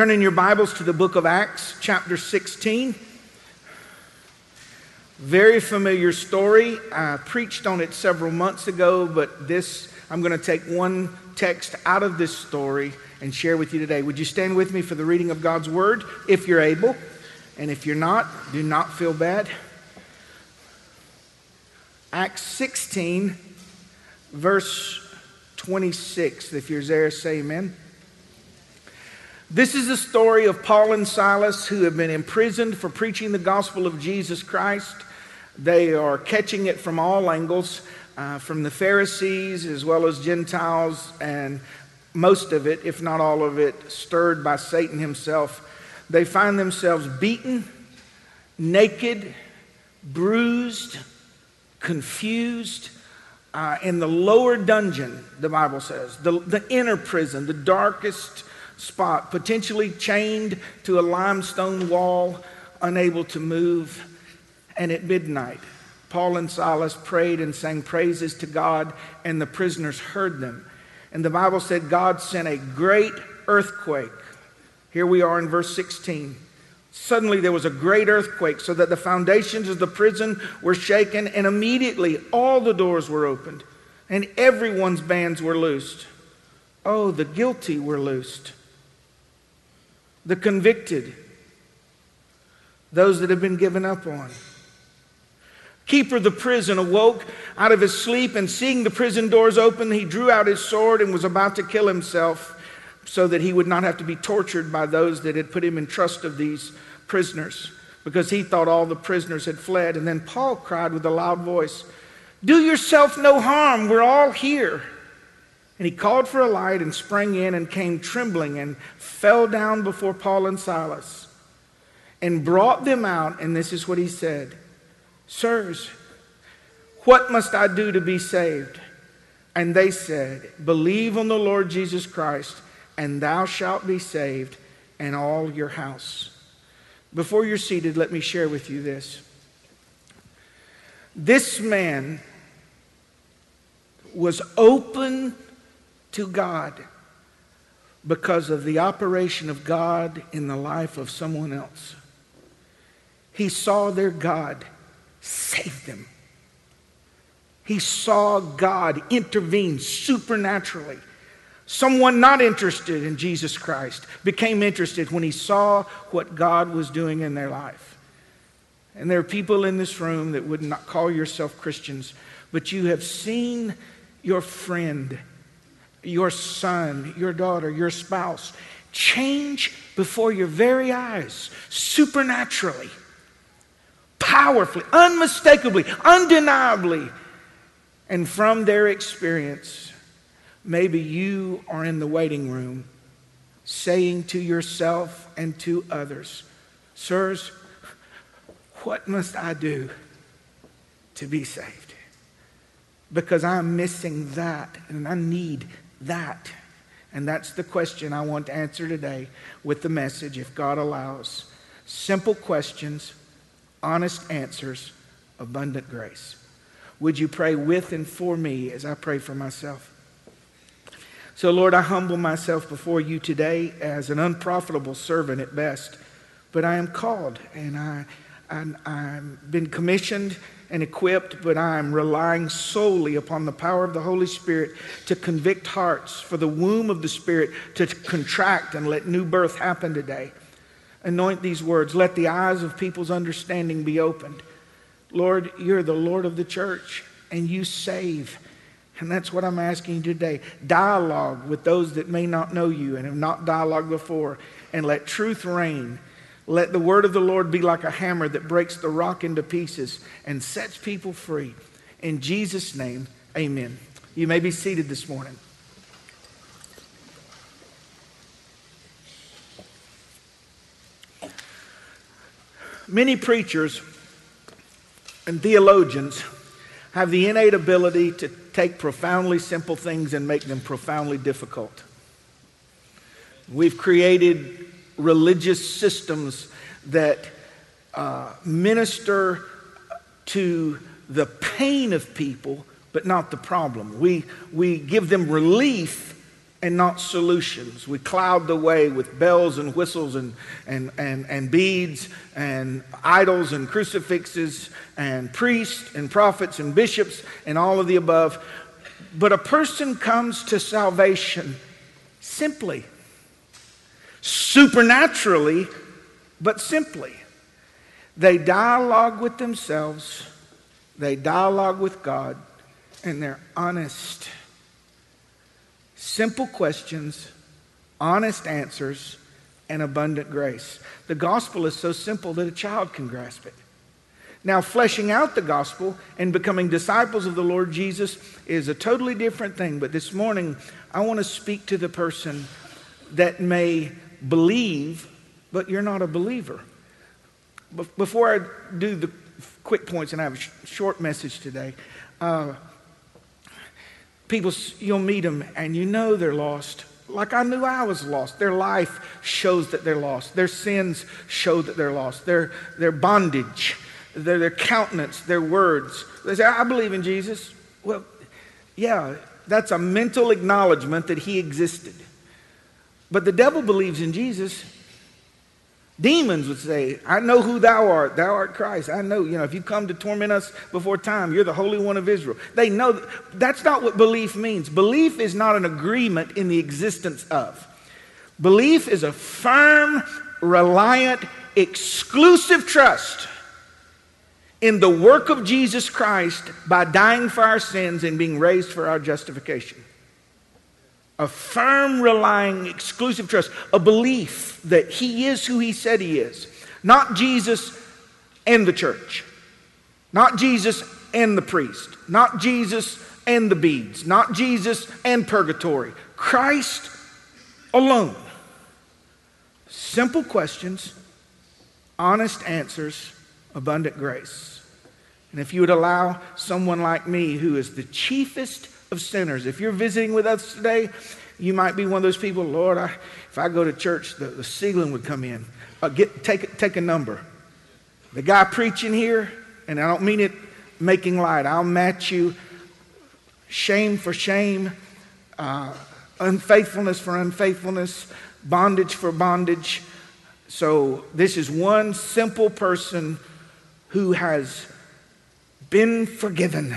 Turn in your Bibles to the book of Acts, chapter 16. Very familiar story. I preached on it several months ago, but this, I'm going to take one text out of this story and share with you today. Would you stand with me for the reading of God's word if you're able? And if you're not, do not feel bad. Acts 16, verse 26. If you're there, say amen. This is the story of Paul and Silas who have been imprisoned for preaching the gospel of Jesus Christ. They are catching it from all angles, uh, from the Pharisees as well as Gentiles, and most of it, if not all of it, stirred by Satan himself. They find themselves beaten, naked, bruised, confused, uh, in the lower dungeon, the Bible says, the, the inner prison, the darkest spot, potentially chained to a limestone wall, unable to move. And at midnight, Paul and Silas prayed and sang praises to God, and the prisoners heard them. And the Bible said God sent a great earthquake. Here we are in verse 16. Suddenly there was a great earthquake, so that the foundations of the prison were shaken, and immediately all the doors were opened, and everyone's bands were loosed. Oh, the guilty were loosed, the convicted, those that have been given up on keeper of the prison awoke out of his sleep and seeing the prison doors open, he drew out his sword and was about to kill himself so that he would not have to be tortured by those that had put him in trust of these prisoners because he thought all the prisoners had fled. And then Paul cried with a loud voice, Do yourself no harm, we're all here. And he called for a light and sprang in and came trembling and fell down before Paul and Silas and brought them out. And this is what he said Sirs, what must I do to be saved? And they said, Believe on the Lord Jesus Christ, and thou shalt be saved, and all your house. Before you're seated, let me share with you this. This man was open to God because of the operation of God in the life of someone else. He saw their God save them. He saw God intervene supernaturally. Someone not interested in Jesus Christ became interested when he saw what God was doing in their life. And there are people in this room that would not call yourself Christians, but you have seen your friend, your son, your daughter, your spouse change before your very eyes supernaturally powerfully, unmistakably, undeniably. And from their experience, maybe you are in the waiting room saying to yourself and to others, Sirs, what must I do to be saved? Because I'm missing that and I need that. And that's the question I want to answer today with the message, if God allows. Simple questions honest answers, abundant grace. Would you pray with and for me as I pray for myself? So, Lord, I humble myself before you today as an unprofitable servant at best, but I am called and I, I, I've been commissioned and equipped, but I'm relying solely upon the power of the Holy Spirit to convict hearts, for the womb of the Spirit to contract and let new birth happen today. Anoint these words. Let the eyes of people's understanding be opened. Lord, you're the Lord of the church and you save. And that's what I'm asking you today. Dialogue with those that may not know you and have not dialogued before, and let truth reign. Let the word of the Lord be like a hammer that breaks the rock into pieces and sets people free. In Jesus' name, amen. You may be seated this morning. Many preachers and theologians have the innate ability to take profoundly simple things and make them profoundly difficult. We've created religious systems that uh, minister to the pain of people, but not the problem. We, we give them relief and not solutions. We cloud the way with bells and whistles and, and, and, and beads and idols and crucifixes and priests and prophets and bishops and all of the above. But a person comes to salvation simply, supernaturally, but simply. They dialogue with themselves, they dialogue with God, and they're honest. Simple questions, honest answers, and abundant grace. The gospel is so simple that a child can grasp it. Now, fleshing out the gospel and becoming disciples of the Lord Jesus is a totally different thing. But this morning, I want to speak to the person that may believe, but you're not a believer. Before I do the quick points, and I have a short message today, uh, people, you'll meet them and you know they're lost. Like I knew I was lost. Their life shows that they're lost. Their sins show that they're lost. Their, their bondage, their, their countenance, their words. They say, I believe in Jesus. Well, yeah, that's a mental acknowledgement that he existed. But the devil believes in Jesus Demons would say, I know who thou art. Thou art Christ. I know, you know, if you come to torment us before time, you're the Holy One of Israel. They know that, that's not what belief means. Belief is not an agreement in the existence of. Belief is a firm, reliant, exclusive trust in the work of Jesus Christ by dying for our sins and being raised for our justification a firm, relying, exclusive trust, a belief that He is who He said He is. Not Jesus and the church, not Jesus and the priest, not Jesus and the beads, not Jesus and purgatory. Christ alone. Simple questions, honest answers, abundant grace. And if you would allow someone like me, who is the chiefest of sinners. If you're visiting with us today, you might be one of those people, Lord, I, if I go to church, the, the ceiling would come in. Uh, get, take, take a number. The guy preaching here, and I don't mean it making light, I'll match you shame for shame, uh, unfaithfulness for unfaithfulness, bondage for bondage. So, this is one simple person who has been forgiven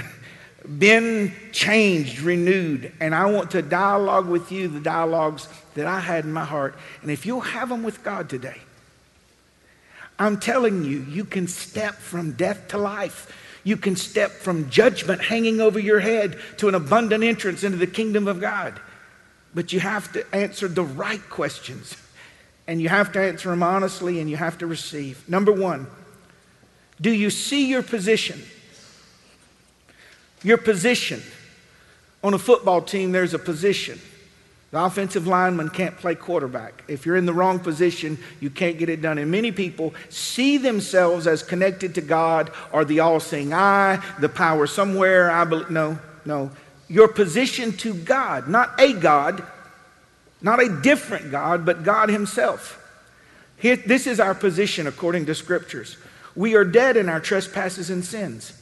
been changed, renewed, and I want to dialogue with you the dialogues that I had in my heart. And if you'll have them with God today, I'm telling you, you can step from death to life. You can step from judgment hanging over your head to an abundant entrance into the kingdom of God. But you have to answer the right questions. And you have to answer them honestly and you have to receive. Number one, do you see your position? Your position. On a football team, there's a position. The offensive lineman can't play quarterback. If you're in the wrong position, you can't get it done. And many people see themselves as connected to God or the all seeing eye, the power somewhere. I believe. No, no. Your position to God, not a God, not a different God, but God Himself. Here, this is our position according to scriptures. We are dead in our trespasses and sins.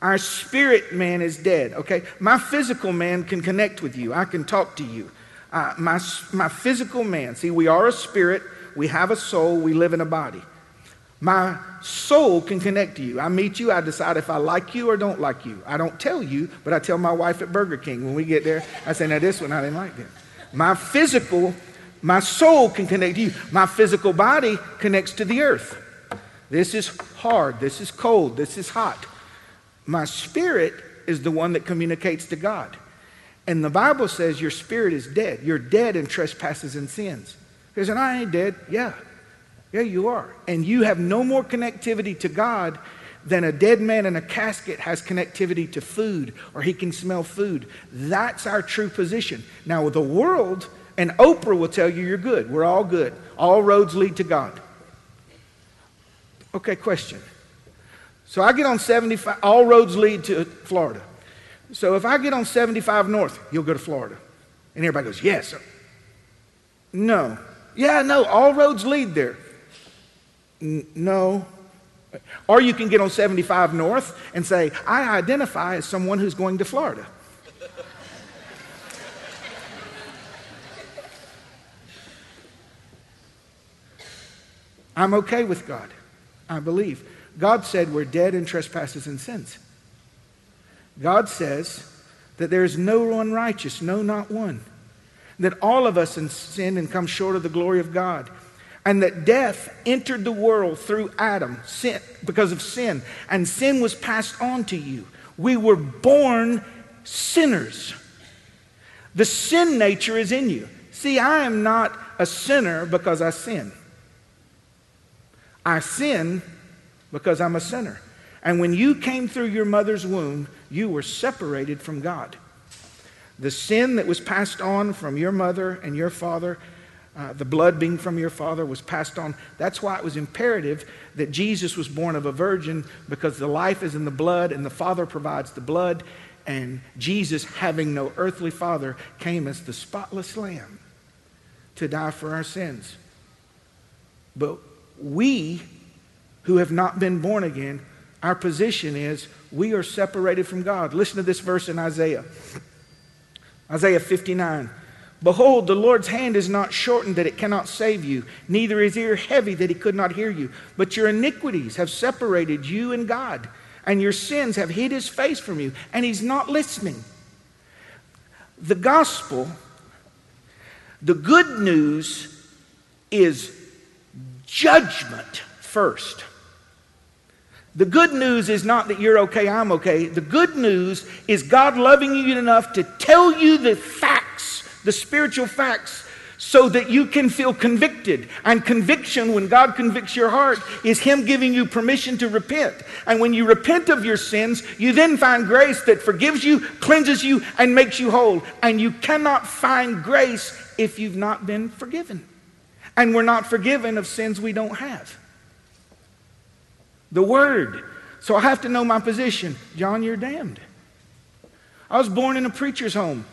Our spirit man is dead, okay? My physical man can connect with you, I can talk to you. Uh, my, my physical man, see, we are a spirit, we have a soul, we live in a body. My soul can connect to you. I meet you, I decide if I like you or don't like you. I don't tell you, but I tell my wife at Burger King when we get there, I say, now this one I didn't like that. My physical, my soul can connect to you. My physical body connects to the earth. This is hard, this is cold, this is hot. My spirit is the one that communicates to God. And the Bible says your spirit is dead. You're dead in trespasses and sins. He said, I ain't dead. Yeah. Yeah, you are. And you have no more connectivity to God than a dead man in a casket has connectivity to food or he can smell food. That's our true position. Now, the world, and Oprah will tell you you're good. We're all good. All roads lead to God. Okay, question. So I get on 75, all roads lead to Florida. So if I get on 75 North, you'll go to Florida. And everybody goes, Yes. No. Yeah, no, all roads lead there. N- no. Or you can get on 75 North and say, I identify as someone who's going to Florida. I'm okay with God. I believe. God said we're dead in trespasses and sins. God says that there is no one righteous, no, not one. That all of us in sin and come short of the glory of God. And that death entered the world through Adam sin, because of sin. And sin was passed on to you. We were born sinners. The sin nature is in you. See, I am not a sinner because I sin. I sin because I'm a sinner. And when you came through your mother's womb, you were separated from God. The sin that was passed on from your mother and your father, uh, the blood being from your father, was passed on. That's why it was imperative that Jesus was born of a virgin, because the life is in the blood, and the Father provides the blood. And Jesus, having no earthly father, came as the spotless lamb to die for our sins. But we who have not been born again, our position is we are separated from God. Listen to this verse in Isaiah. Isaiah 59. Behold, the Lord's hand is not shortened that it cannot save you, neither is ear heavy that he could not hear you. But your iniquities have separated you and God, and your sins have hid his face from you, and he's not listening. The gospel, the good news is judgment first. The good news is not that you're okay, I'm okay. The good news is God loving you enough to tell you the facts, the spiritual facts, so that you can feel convicted. And conviction, when God convicts your heart, is Him giving you permission to repent. And when you repent of your sins, you then find grace that forgives you, cleanses you, and makes you whole. And you cannot find grace if you've not been forgiven. And we're not forgiven of sins we don't have. The Word. So I have to know my position. John, you're damned. I was born in a preacher's home.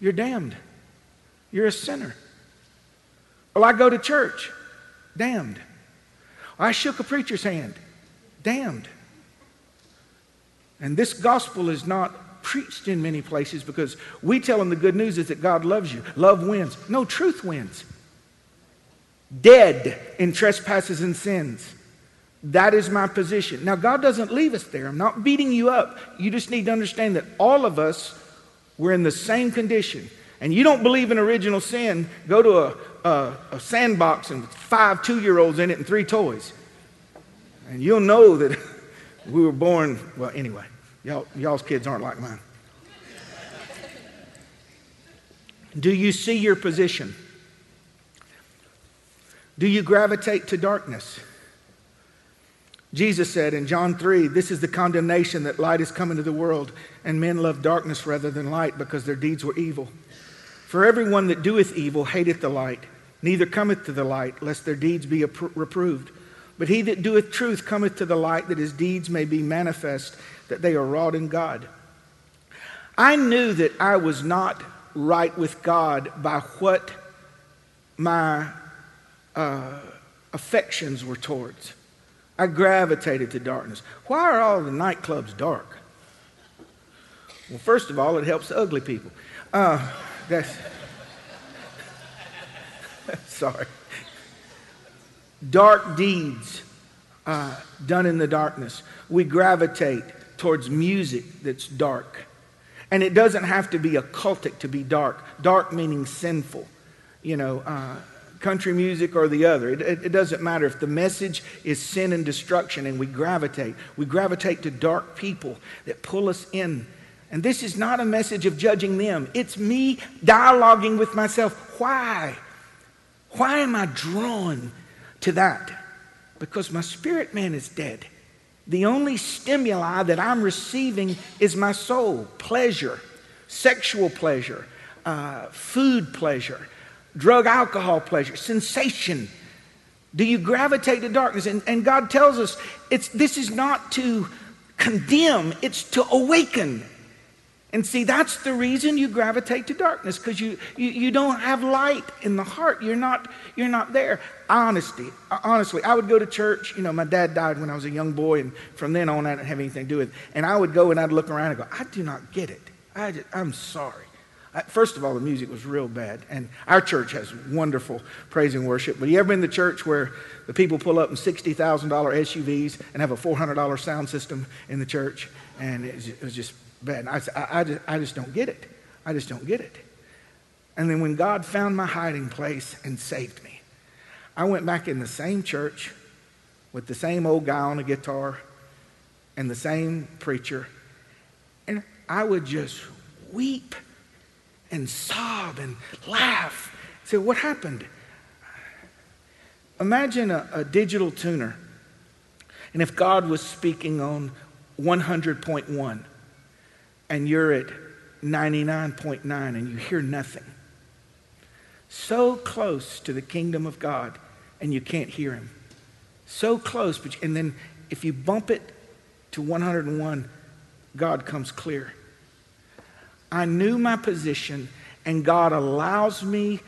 You're damned. You're a sinner. Well, I go to church. Damned. I shook a preacher's hand. Damned. And this gospel is not preached in many places because we tell them the good news is that God loves you. Love wins. No, truth wins. Dead in trespasses and sins. That is my position. Now, God doesn't leave us there. I'm not beating you up. You just need to understand that all of us were in the same condition. And you don't believe in original sin, go to a, a, a sandbox and five two year olds in it and three toys. And you'll know that we were born, well, anyway, y'all, y'all's kids aren't like mine. Do you see your position? Do you gravitate to darkness? Jesus said in John 3, This is the condemnation that light is come into the world, and men love darkness rather than light because their deeds were evil. For everyone that doeth evil hateth the light, neither cometh to the light, lest their deeds be reproved. But he that doeth truth cometh to the light, that his deeds may be manifest, that they are wrought in God. I knew that I was not right with God by what my uh, affections were towards. I gravitated to darkness. Why are all the nightclubs dark? Well, first of all, it helps ugly people. Uh, that's sorry. Dark deeds uh, done in the darkness. We gravitate towards music that's dark. And it doesn't have to be occultic to be dark. Dark meaning sinful. You know, uh, country music or the other. It, it, it, doesn't matter if the message is sin and destruction and we gravitate. We gravitate to dark people that pull us in. And this is not a message of judging them, it's me dialoguing with myself. Why? Why am I drawn to that? Because my spirit man is dead. The only stimuli that I'm receiving is my soul, pleasure, sexual pleasure, uh, food pleasure drug alcohol pleasure, sensation? Do you gravitate to darkness? And, and God tells us it's, this is not to condemn, it's to awaken. And see, that's the reason you gravitate to darkness, because you, you, you don't have light in the heart. You're not, you're not there. Honesty, uh, honestly, I would go to church. You know, my dad died when I was a young boy, and from then on, I didn't have anything to do with it. And I would go and I'd look around and go, I do not get it. I just, I'm sorry. First of all, the music was real bad. And our church has wonderful praise and worship. But you ever been the church where the people pull up in $60,000 SUVs and have a $400 sound system in the church? And it was just bad. I, I, I, just, I just don't get it. I just don't get it. And then when God found my hiding place and saved me, I went back in the same church with the same old guy on a guitar and the same preacher. And I would just weep and sob and laugh. Say, what happened? Imagine a, a digital tuner, and if God was speaking on 100.1 and you're at 99.9 and you hear nothing. So close to the kingdom of God and you can't hear him. So close, but, and then if you bump it to 101, God comes clear. I knew my position, and God allows me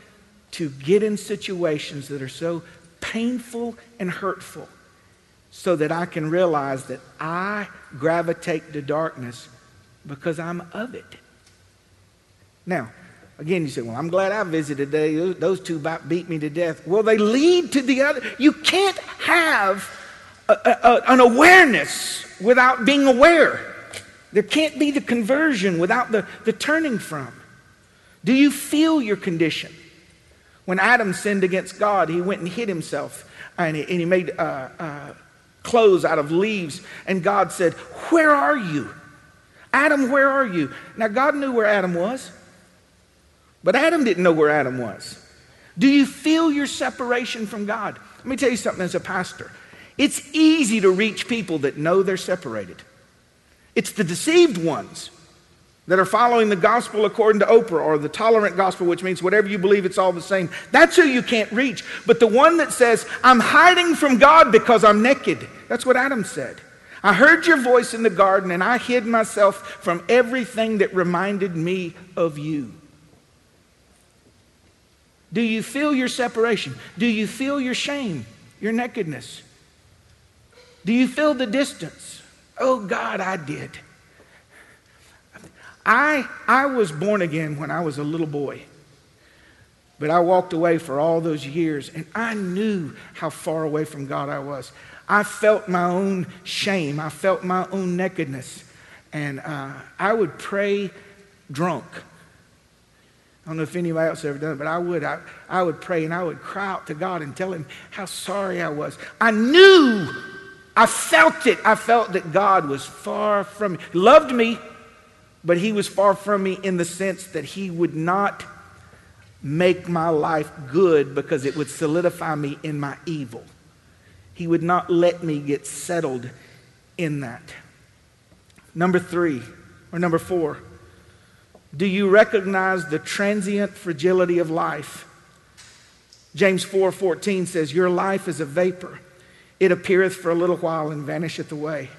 to get in situations that are so painful and hurtful so that I can realize that I gravitate to darkness because I'm of it. Now, again, you say, Well, I'm glad I visited today. Those two beat me to death. Well, they lead to the other. You can't have a, a, an awareness without being aware. There can't be the conversion without the, the turning from. Do you feel your condition? When Adam sinned against God, he went and hid himself and he, and he made uh, uh, clothes out of leaves. And God said, Where are you? Adam, where are you? Now, God knew where Adam was, but Adam didn't know where Adam was. Do you feel your separation from God? Let me tell you something as a pastor. It's easy to reach people that know they're separated. It's the deceived ones that are following the gospel according to Oprah or the tolerant gospel, which means whatever you believe, it's all the same. That's who you can't reach. But the one that says, I'm hiding from God because I'm naked, that's what Adam said. I heard your voice in the garden and I hid myself from everything that reminded me of you. Do you feel your separation? Do you feel your shame, your nakedness? Do you feel the distance? Oh God, I did. I, I was born again when I was a little boy. But I walked away for all those years and I knew how far away from God I was. I felt my own shame, I felt my own nakedness. And uh, I would pray drunk. I don't know if anybody else ever done it, but I would. I, I would pray and I would cry out to God and tell Him how sorry I was. I knew I felt it. I felt that God was far from me. He loved me, but he was far from me in the sense that he would not make my life good because it would solidify me in my evil. He would not let me get settled in that. Number three, or number four, do you recognize the transient fragility of life? James 4:14 says, Your life is a vapor it appeareth for a little while and vanisheth away.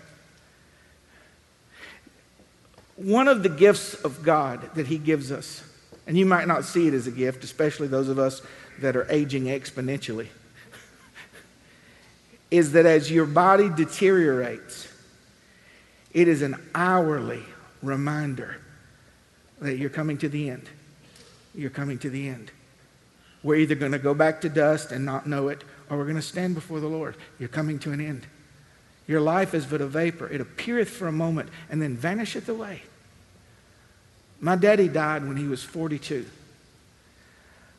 One of the gifts of God that He gives us, and you might not see it as a gift, especially those of us that are aging exponentially, is that as your body deteriorates, it is an hourly reminder that you're coming to the end. You're coming to the end. We're either going to go back to dust and not know it, or we're going to stand before the Lord. You're coming to an end. Your life is but a vapor. It appeareth for a moment and then vanisheth away. My daddy died when he was 42.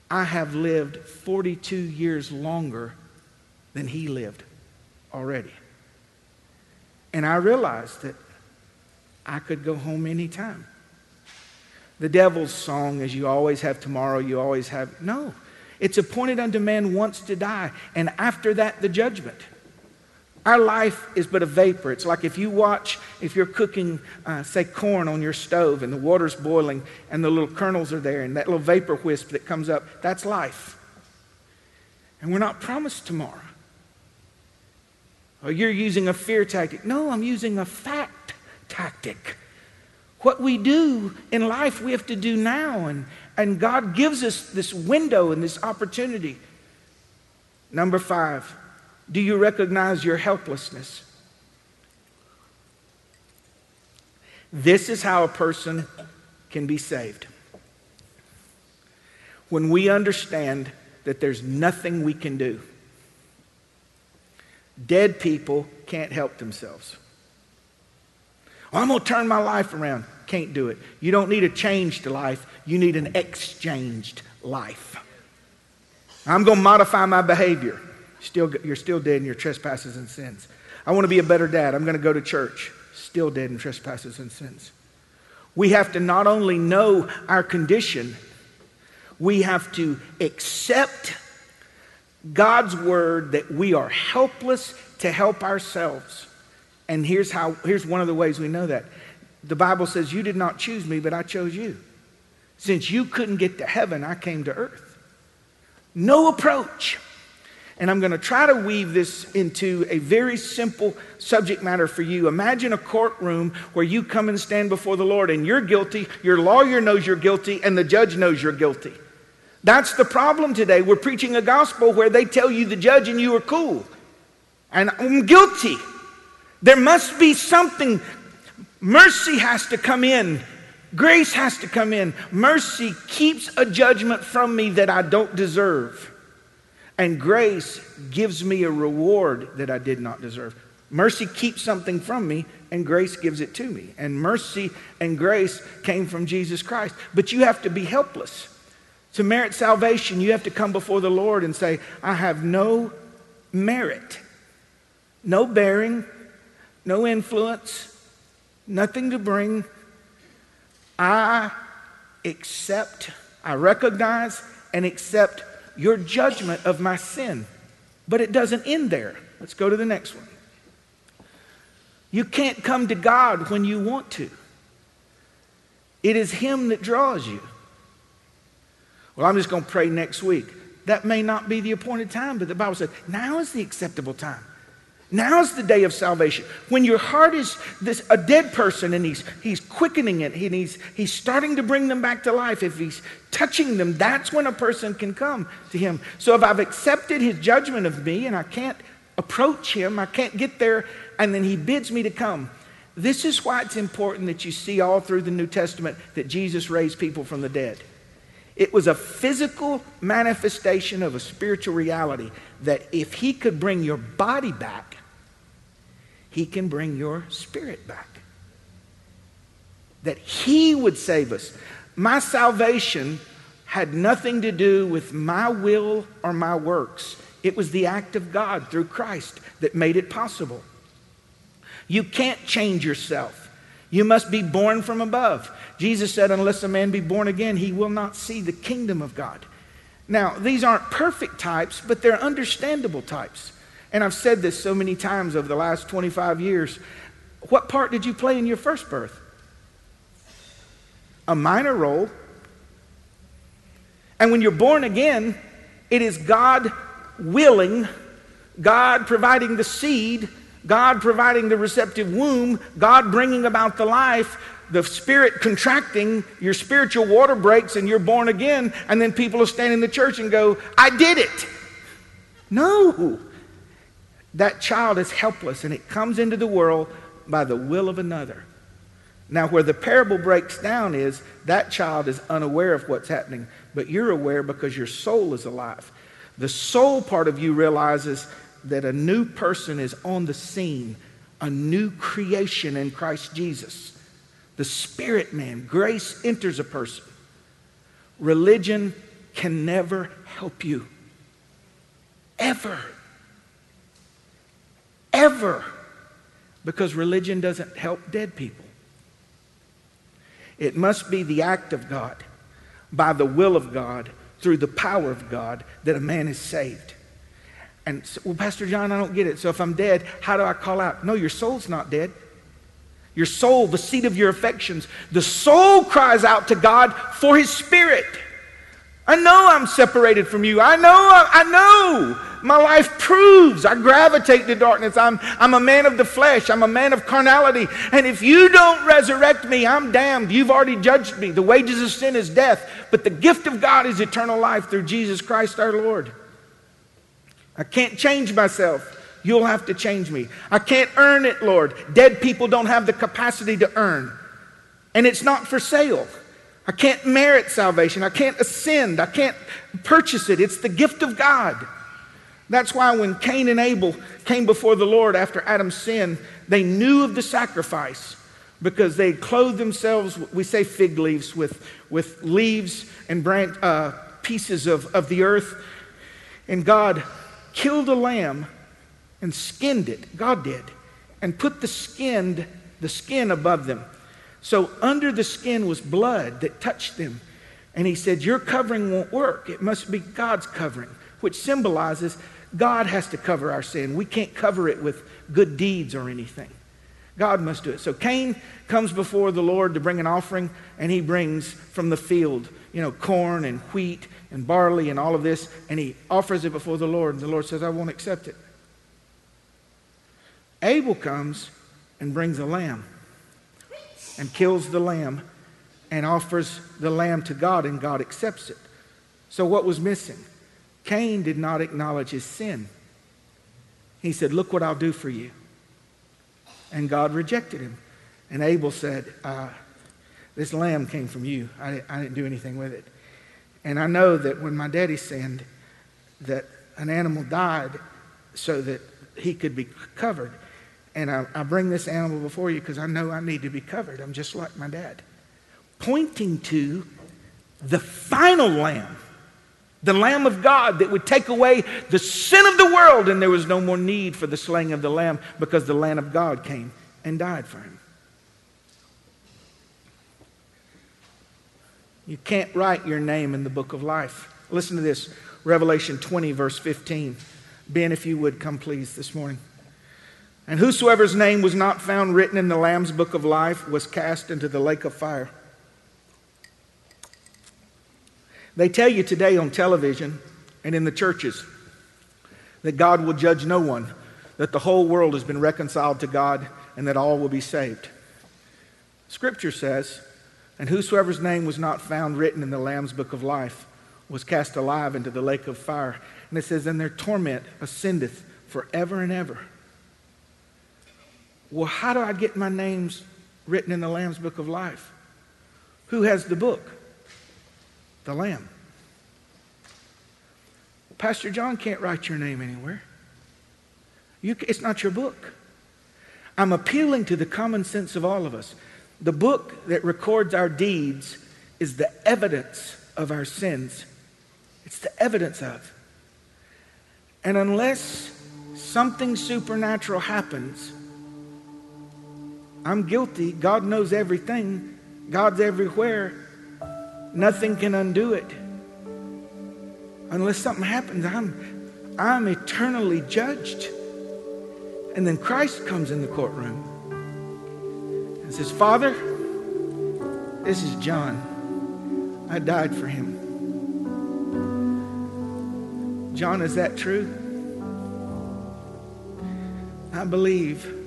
I have lived 42 years longer than he lived already. And I realized that I could go home anytime. The devil's song is you always have tomorrow, you always have. No, it's appointed unto man once to die, and after that, the judgment. Our life is but a vapor. It's like if you watch, if you're cooking, uh, say, corn on your stove and the water's boiling and the little kernels are there and that little vapor wisp that comes up, that's life. And we're not promised tomorrow. Or you're using a fear tactic. No, I'm using a fact tactic. What we do in life, we have to do now. And, and God gives us this window and this opportunity. Number five, do you recognize your helplessness? This is how a person can be saved. when we understand that there's nothing we can do. Dead people can't help themselves. Well, I'm going to turn my life around. Can't do it. You don't need a changed life, you need an exchanged life. I'm going to modify my behavior. Still, you're still dead in your trespasses and sins. I want to be a better dad. I'm going to go to church. Still dead in trespasses and sins. We have to not only know our condition, we have to accept God's word that we are helpless to help ourselves. And here's how here's one of the ways we know that. The Bible says you did not choose me, but I chose you. Since you couldn't get to heaven, I came to earth. No approach. And I'm going to try to weave this into a very simple subject matter for you. Imagine a courtroom where you come and stand before the Lord and you're guilty, your lawyer knows you're guilty, and the judge knows you're guilty. That's the problem today. We're preaching a gospel where they tell you the judge and you are cool. And I'm guilty. There must be something. Mercy has to come in. Grace has to come in. Mercy keeps a judgment from me that I don't deserve. And grace gives me a reward that I did not deserve. Mercy keeps something from me, and grace gives it to me. And mercy and grace came from Jesus Christ. But you have to be helpless. To merit salvation, you have to come before the Lord and say, I have no merit, no bearing, no influence, nothing to bring. I accept, I recognize and accept your judgment of my sin. But it doesn't end there. Let's go to the next one. You can't come to God when you want to. It is Him that draws you. Well, I'm just going to pray next week. That may not be the appointed time, but the Bible said now is the acceptable time. Now's the day of salvation. When your heart is this a dead person and he's he's quickening it and he's he's starting to bring them back to life. If he's touching them, that's when a person can come to him. So if I've accepted his judgment of me and I can't approach him, I can't get there, and then he bids me to come. This is why it's important that you see all through the New Testament that Jesus raised people from the dead. It was a physical manifestation of a spiritual reality that if He could bring your body back, He can bring your spirit back. That He would save us. My salvation had nothing to do with my will or my works. It was the act of God through Christ that made it possible. You can't change yourself. You must be born from above. Jesus said, Unless a man be born again, he will not see the kingdom of God. Now, these aren't perfect types, but they're understandable types. And I've said this so many times over the last 25 years. What part did you play in your first birth? A minor role. And when you're born again, it is God willing, God providing the seed God providing the receptive womb, God bringing about the life, the spirit contracting, your spiritual water breaks, and you're born again, and then people will stand in the church and go, I did it. No. That child is helpless, and it comes into the world by the will of another. Now, where the parable breaks down is that child is unaware of what's happening, but you're aware because your soul is alive. The soul part of you realizes that a new person is on the scene, a new creation in Christ Jesus. The spirit man, grace enters a person. Religion can never help you. Ever. Ever. Because religion doesn't help dead people. It must be the act of God, by the will of God, through the power of God, that a man is saved. And so, well, Pastor John, I don't get it. So if I'm dead, how do I call out? No, your soul's not dead. Your soul, the seat of your affections, the soul cries out to God for his spirit. I know I'm separated from you. I know, I know. My life proves I gravitate to darkness. I'm, I'm a man of the flesh. I'm a man of carnality. And if you don't resurrect me, I'm damned. You've already judged me. The wages of sin is death, but the gift of God is eternal life through Jesus Christ our Lord. I can't change myself. You'll have to change me. I can't earn it, Lord. Dead people don't have the capacity to earn. And it's not for sale. I can't merit salvation. I can't ascend. I can't purchase it. It's the gift of God. That's why when Cain and Abel came before the Lord after Adam's sin, they knew of the sacrifice because they clothed themselves, we say fig leaves, with, with leaves and branch, uh, pieces of, of the earth. And God killed a lamb and skinned it. God did. And put the skinned, the skin above them. So under the skin was blood that touched them. And he said, Your covering won't work. It must be God's covering, which symbolizes God has to cover our sin. We can't cover it with good deeds or anything. God must do it. So Cain comes before the Lord to bring an offering, and he brings from the field, you know, corn and wheat and barley and all of this, and he offers it before the Lord. And the Lord says, I won't accept it. Abel comes and brings a lamb and kills the lamb and offers the lamb to God, and God accepts it. So, what was missing? Cain did not acknowledge his sin. He said, Look what I'll do for you. And God rejected him. And Abel said, uh, This lamb came from you. I, I didn't do anything with it. And I know that when my daddy sinned, that an animal died so that he could be covered. And I, I bring this animal before you because I know I need to be covered. I'm just like my dad. Pointing to the final lamb, the Lamb of God that would take away the sin of the world, and there was no more need for the slaying of the lamb because the Lamb of God came and died for him. You can't write your name in the book of life. Listen to this Revelation 20, verse 15. Ben, if you would come please this morning. And whosoever's name was not found written in the Lamb's book of life was cast into the lake of fire. They tell you today on television and in the churches that God will judge no one, that the whole world has been reconciled to God, and that all will be saved. Scripture says, And whosoever's name was not found written in the Lamb's book of life was cast alive into the lake of fire. And it says, And their torment ascendeth forever and ever. Well, how do I get my names written in the Lamb's book of life? Who has the book? The Lamb. Pastor John can't write your name anywhere. You, it's not your book. I'm appealing to the common sense of all of us. The book that records our deeds is the evidence of our sins. It's the evidence of. And unless something supernatural happens, I'm guilty. God knows everything. God's everywhere. Nothing can undo it. Unless something happens, I'm, I'm eternally judged. And then Christ comes in the courtroom and says, Father, this is John. I died for him. John, is that true? I believe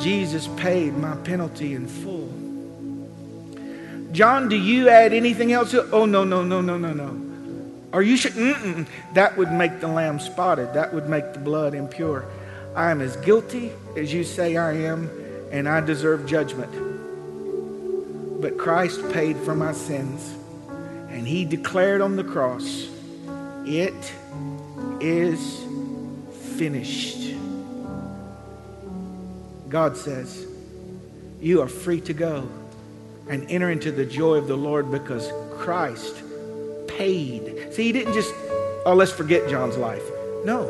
Jesus paid my penalty in full. John, do you add anything else? Oh, no, no, no, no, no, no. Are you sure? Mm-mm. That would make the lamb spotted. That would make the blood impure. I am as guilty as you say I am, and I deserve judgment. But Christ paid for my sins, and he declared on the cross, It is finished. God says, You are free to go and enter into the joy of the Lord because Christ paid. See, he didn't just, oh, let's forget John's life. No.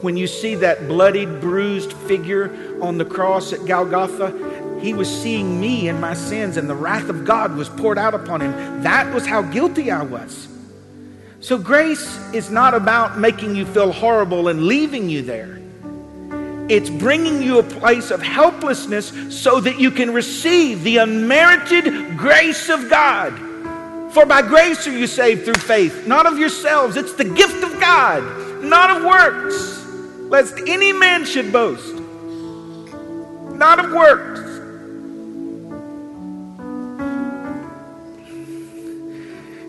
When you see that bloodied, bruised figure on the cross at Golgotha, he was seeing me and my sins, and the wrath of God was poured out upon him. That was how guilty I was. So, grace is not about making you feel horrible and leaving you there. It's bringing you a place of helplessness so that you can receive the unmerited grace of God. For by grace are you saved through faith, not of yourselves. It's the gift of God, not of works, lest any man should boast. Not of works.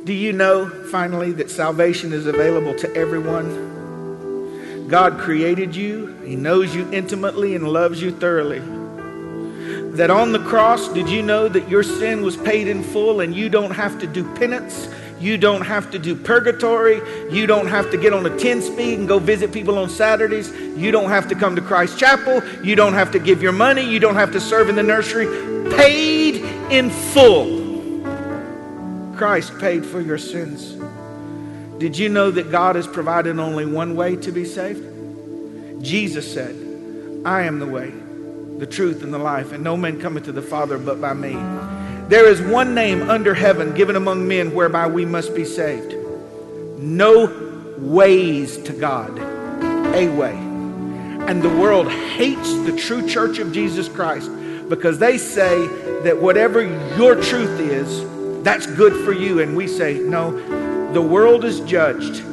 Do you know, finally, that salvation is available to everyone? God created you, He knows you intimately and loves you thoroughly. that on the cross, did you know that your sin was paid in full and you don't have to do penance? You don't have to do purgatory. You don't have to get on a 10 speed and go visit people on Saturdays. You don't have to come to Christ Chapel. You don't have to give your money. You don't have to serve in the nursery. Paid in full. Christ paid for your sins. Did you know that God has provided only one way to be saved? Jesus said, I am the way, the truth, and the life, and no man cometh to the Father but by me. There is one name under heaven given among men whereby we must be saved. No ways to God, a way. And the world hates the true church of Jesus Christ because they say that whatever your truth is, that's good for you. And we say, no, the world is judged.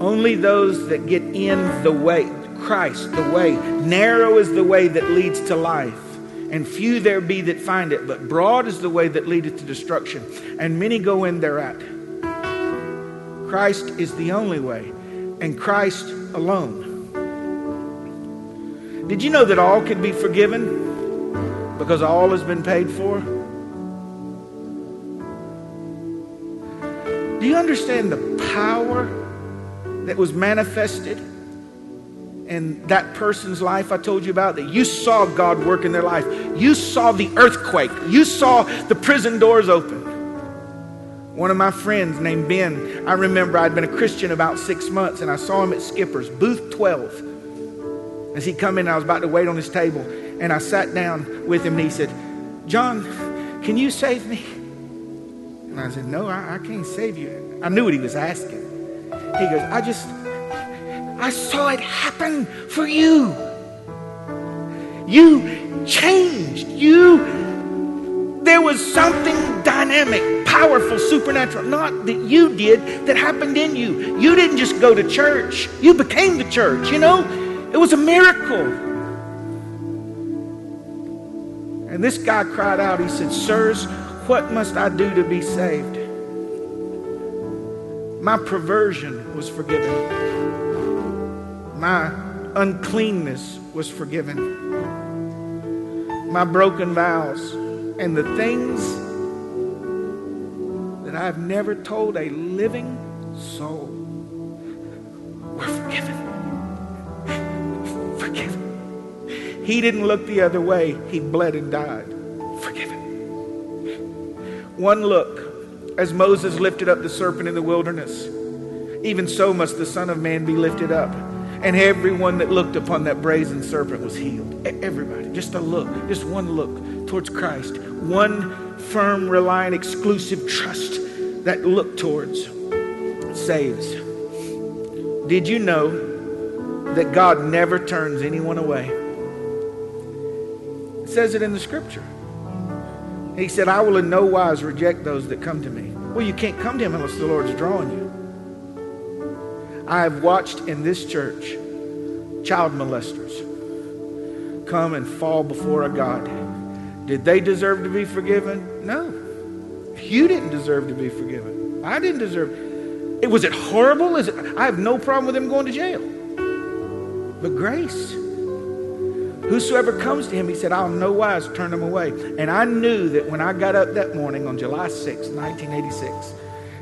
Only those that get in the way, Christ, the way. Narrow is the way that leads to life and few there be that find it, but broad is the way that leadeth to destruction, and many go in thereat. Christ is the only way, and Christ alone. Did you know that all can be forgiven because all has been paid for? Do you understand the power that was manifested in that person's life I told you about, that you saw God work in their life. You saw the earthquake. You saw the prison doors open. One of my friends named Ben, I remember I'd been a Christian about six months and I saw him at Skipper's, booth 12. As he come in, I was about to wait on his table and I sat down with him and he said, John, can you save me? I said, No, I, I can't save you. I knew what he was asking. He goes, I just, I saw it happen for you. You changed. You, there was something dynamic, powerful, supernatural, not that you did, that happened in you. You didn't just go to church, you became the church, you know? It was a miracle. And this guy cried out, he said, Sirs, what must I do to be saved? My perversion was forgiven my uncleanness was forgiven. My broken vows and the things that I've never told a living soul were forgiven. Forgiven. He didn't look the other way, he bled and died. One look as Moses lifted up the serpent in the wilderness, even so must the Son of Man be lifted up and everyone that looked upon that brazen serpent was healed. Everybody. Just a look, just one look towards Christ. One firm, reliant, exclusive trust that look towards saves. Did you know that God never turns anyone away? It says it in the scripture. He said, I will in no wise reject those that come to me. Well, you can't come to him unless the Lord's drawing you. I have watched in this church child molesters come and fall before a God. Did they deserve to be forgiven? No. You didn't deserve to be forgiven. I didn't deserve. It was it horrible? Is it? I have no problem with them going to jail. But grace. Whosoever comes to him, he said, I'll no wise turn them away. And I knew that when I got up that morning on July 6, 1986,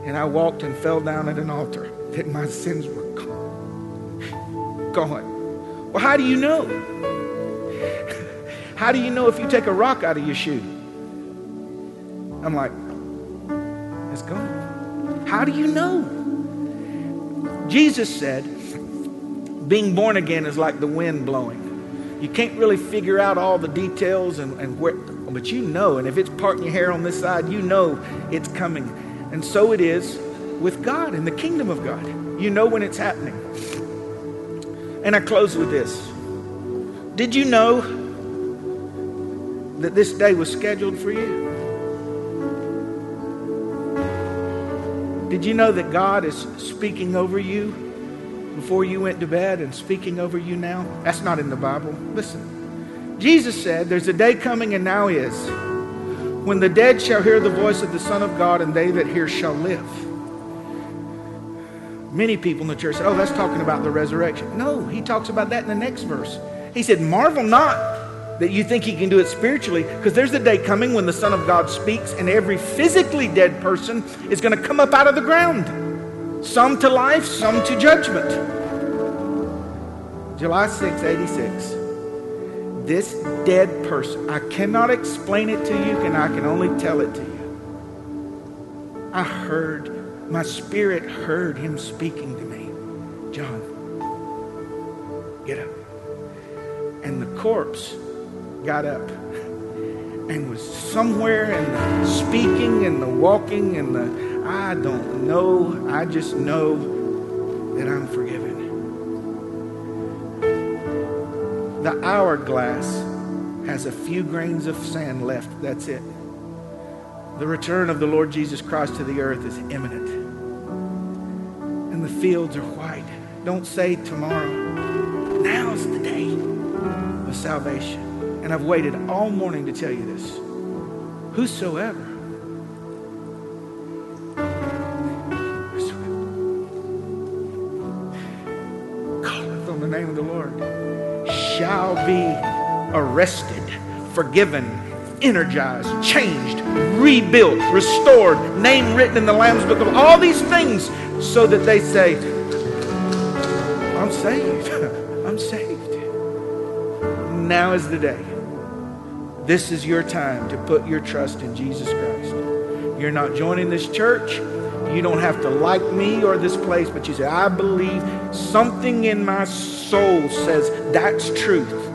and I walked and fell down at an altar, that my sins were gone. Gone. Well, how do you know? How do you know if you take a rock out of your shoe? I'm like, it's gone. How do you know? Jesus said, being born again is like the wind blowing. You can't really figure out all the details and, and where, but you know, and if it's parting your hair on this side, you know it's coming. And so it is with God in the kingdom of God. You know when it's happening. And I close with this. Did you know that this day was scheduled for you? Did you know that God is speaking over you before you went to bed and speaking over you now? That's not in the Bible. Listen. Jesus said, There's a day coming and now is when the dead shall hear the voice of the Son of God, and they that hear shall live. Many people in the church say, oh, that's talking about the resurrection. No, he talks about that in the next verse. He said, marvel not that you think he can do it spiritually because there's a day coming when the Son of God speaks and every physically dead person is going to come up out of the ground. Some to life, some to judgment. July 6, 86. This dead person, I cannot explain it to you, and I can only tell it to you. I heard, my spirit heard him speaking to me. John, get up. And the corpse got up and was somewhere in the speaking and the walking and the I don't know. I just know that I'm forgiven. The hourglass has a few grains of sand left. That's it. The return of the Lord Jesus Christ to the earth is imminent. And the fields are white. Don't say tomorrow. Now's the day of salvation. And I've waited all morning to tell you this. Whosoever. Arrested, forgiven, energized, changed, rebuilt, restored, name written in the Lamb's book of all these things so that they say, I'm saved. I'm saved. Now is the day. This is your time to put your trust in Jesus Christ. You're not joining this church. You don't have to like me or this place, but you say, I believe something in my soul says that's truth.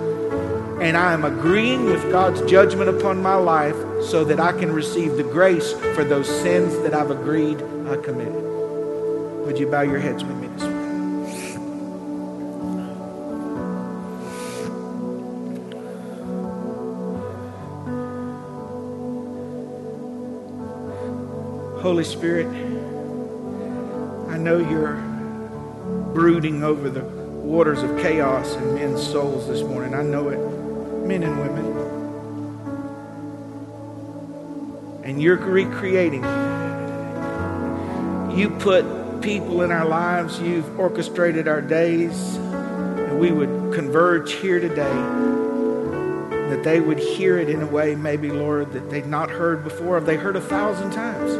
And I am agreeing with God's judgment upon my life so that I can receive the grace for those sins that I've agreed I committed. Would you bow your heads with me this morning? Holy Spirit, I know you're brooding over the waters of chaos in men's souls this morning. I know it, men and women. And you're recreating. You put people in our lives, you've orchestrated our days, and we would converge here today that they would hear it in a way, maybe, Lord, that they'd not heard before, or they heard a thousand times.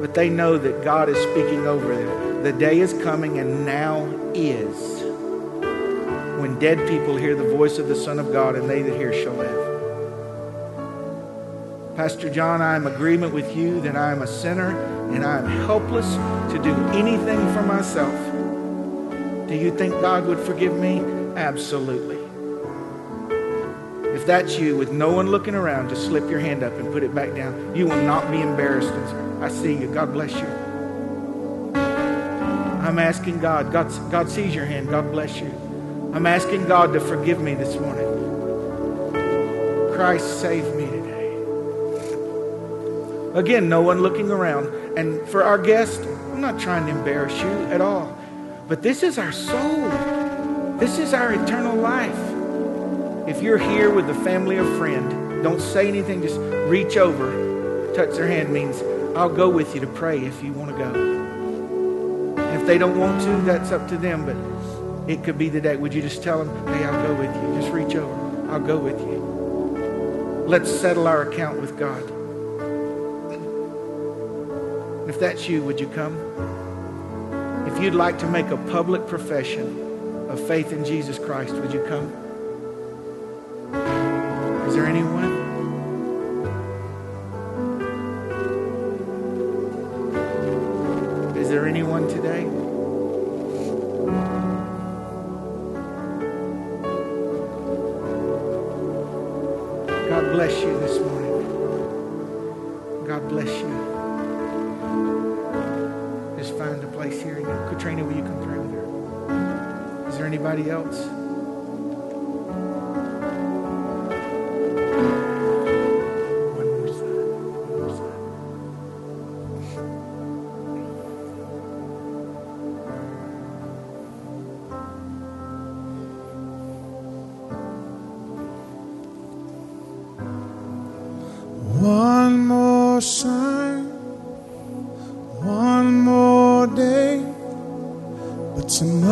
But they know that God is speaking over them. The day is coming, and now is when dead people hear the voice of the Son of God, and they that hear shall live. Pastor John, I am agreement with you that I am a sinner and I am helpless to do anything for myself. Do you think God would forgive me? Absolutely. If that's you, with no one looking around, just slip your hand up and put it back down. You will not be embarrassed. I see you. God bless you. I'm asking God. God, God sees your hand. God bless you. I'm asking God to forgive me this morning. Christ save me today. Again, no one looking around. And for our guest, I'm not trying to embarrass you at all. But this is our soul. This is our eternal life. If you're here with a family or friend, don't say anything. Just reach over, touch their hand means I'll go with you to pray if you want to go. And if they don't want to, that's up to them. But it could be today. Would you just tell them, hey, I'll go with you. Just reach over. I'll go with you. Let's settle our account with God. If that's you, would you come? If you'd like to make a public profession of faith in Jesus Christ, would you come? Is there anyone? One more sign, one more day, but some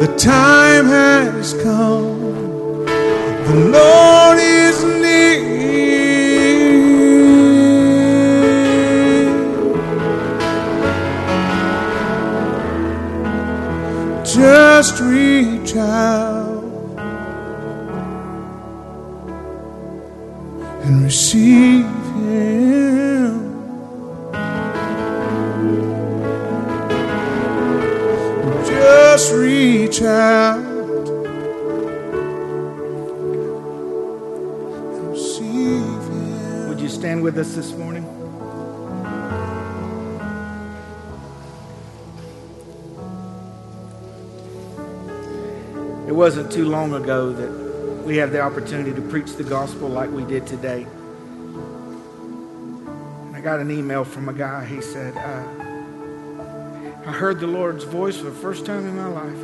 The time has come. The Lord is near. Just reach out wasn't too long ago that we had the opportunity to preach the gospel like we did today. And I got an email from a guy. He said, uh, I heard the Lord's voice for the first time in my life.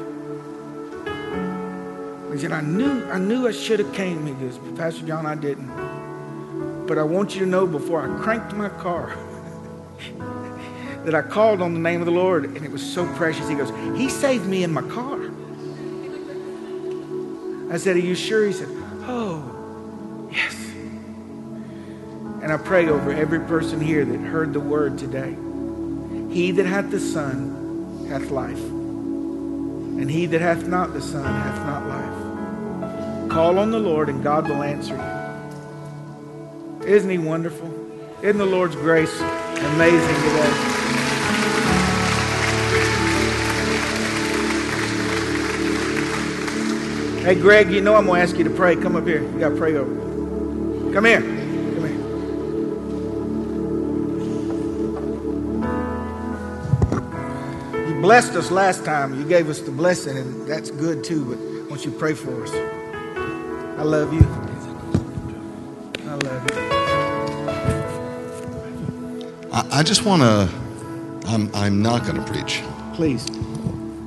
He said, I knew, I knew I should have came. He goes, Pastor John, I didn't. But I want you to know before I cranked my car that I called on the name of the Lord and it was so precious. He goes, He saved me in my car. I said, Are you sure? He said, Oh, yes. And I pray over every person here that heard the word today. He that hath the Son hath life, and he that hath not the Son hath not life. Call on the Lord, and God will answer you. Isn't he wonderful? Isn't the Lord's grace amazing today? Hey, Greg, you know I'm going to ask you to pray. Come up here. You got to pray over. Come here. Come here. You blessed us last time. You gave us the blessing, and that's good too. But won't you to pray for us? I love you. I love you. I, I just want to. I'm, I'm not going to preach. Please.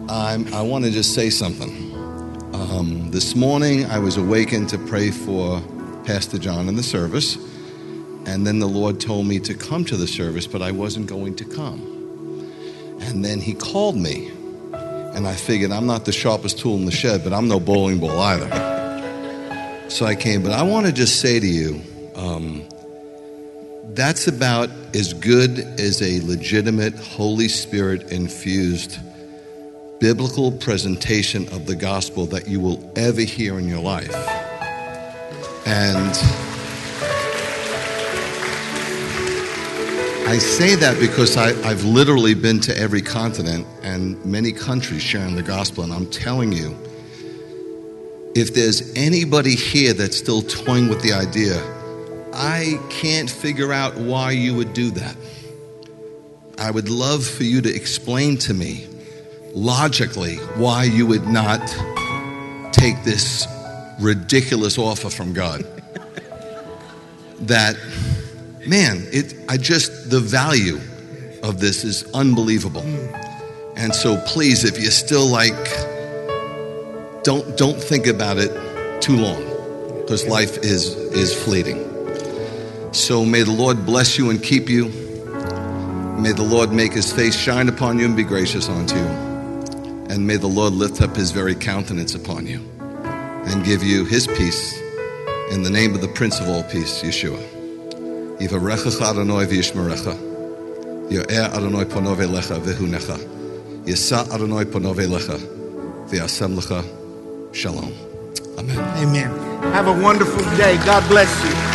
I'm, I want to just say something. Um, this morning, I was awakened to pray for Pastor John in the service, and then the Lord told me to come to the service, but I wasn't going to come. And then He called me, and I figured I'm not the sharpest tool in the shed, but I'm no bowling ball either. So I came, but I want to just say to you, um, that's about as good as a legitimate Holy Spirit infused biblical presentation of the gospel that you will ever hear in your life. And I say that because I, I've literally been to every continent and many countries sharing the gospel, and I'm telling you, if there's anybody here that's still toying with the idea, I can't figure out why you would do that. I would love for you to explain to me logically why you would not take this ridiculous offer from God. that, man, it, I just, the value of this is unbelievable. Hmm. And so please, if you're still like, don't, don't think about it too long because life is, is fleeting. So may the Lord bless you and keep you. May the Lord make his face shine upon you and be gracious unto you. And may the Lord lift up his very countenance upon you. and give you his peace in the name of the Prince of all Peace, Yeshua. Adonai Adonai Adonai shalom. Amen. Amen. Have a wonderful day. God bless you.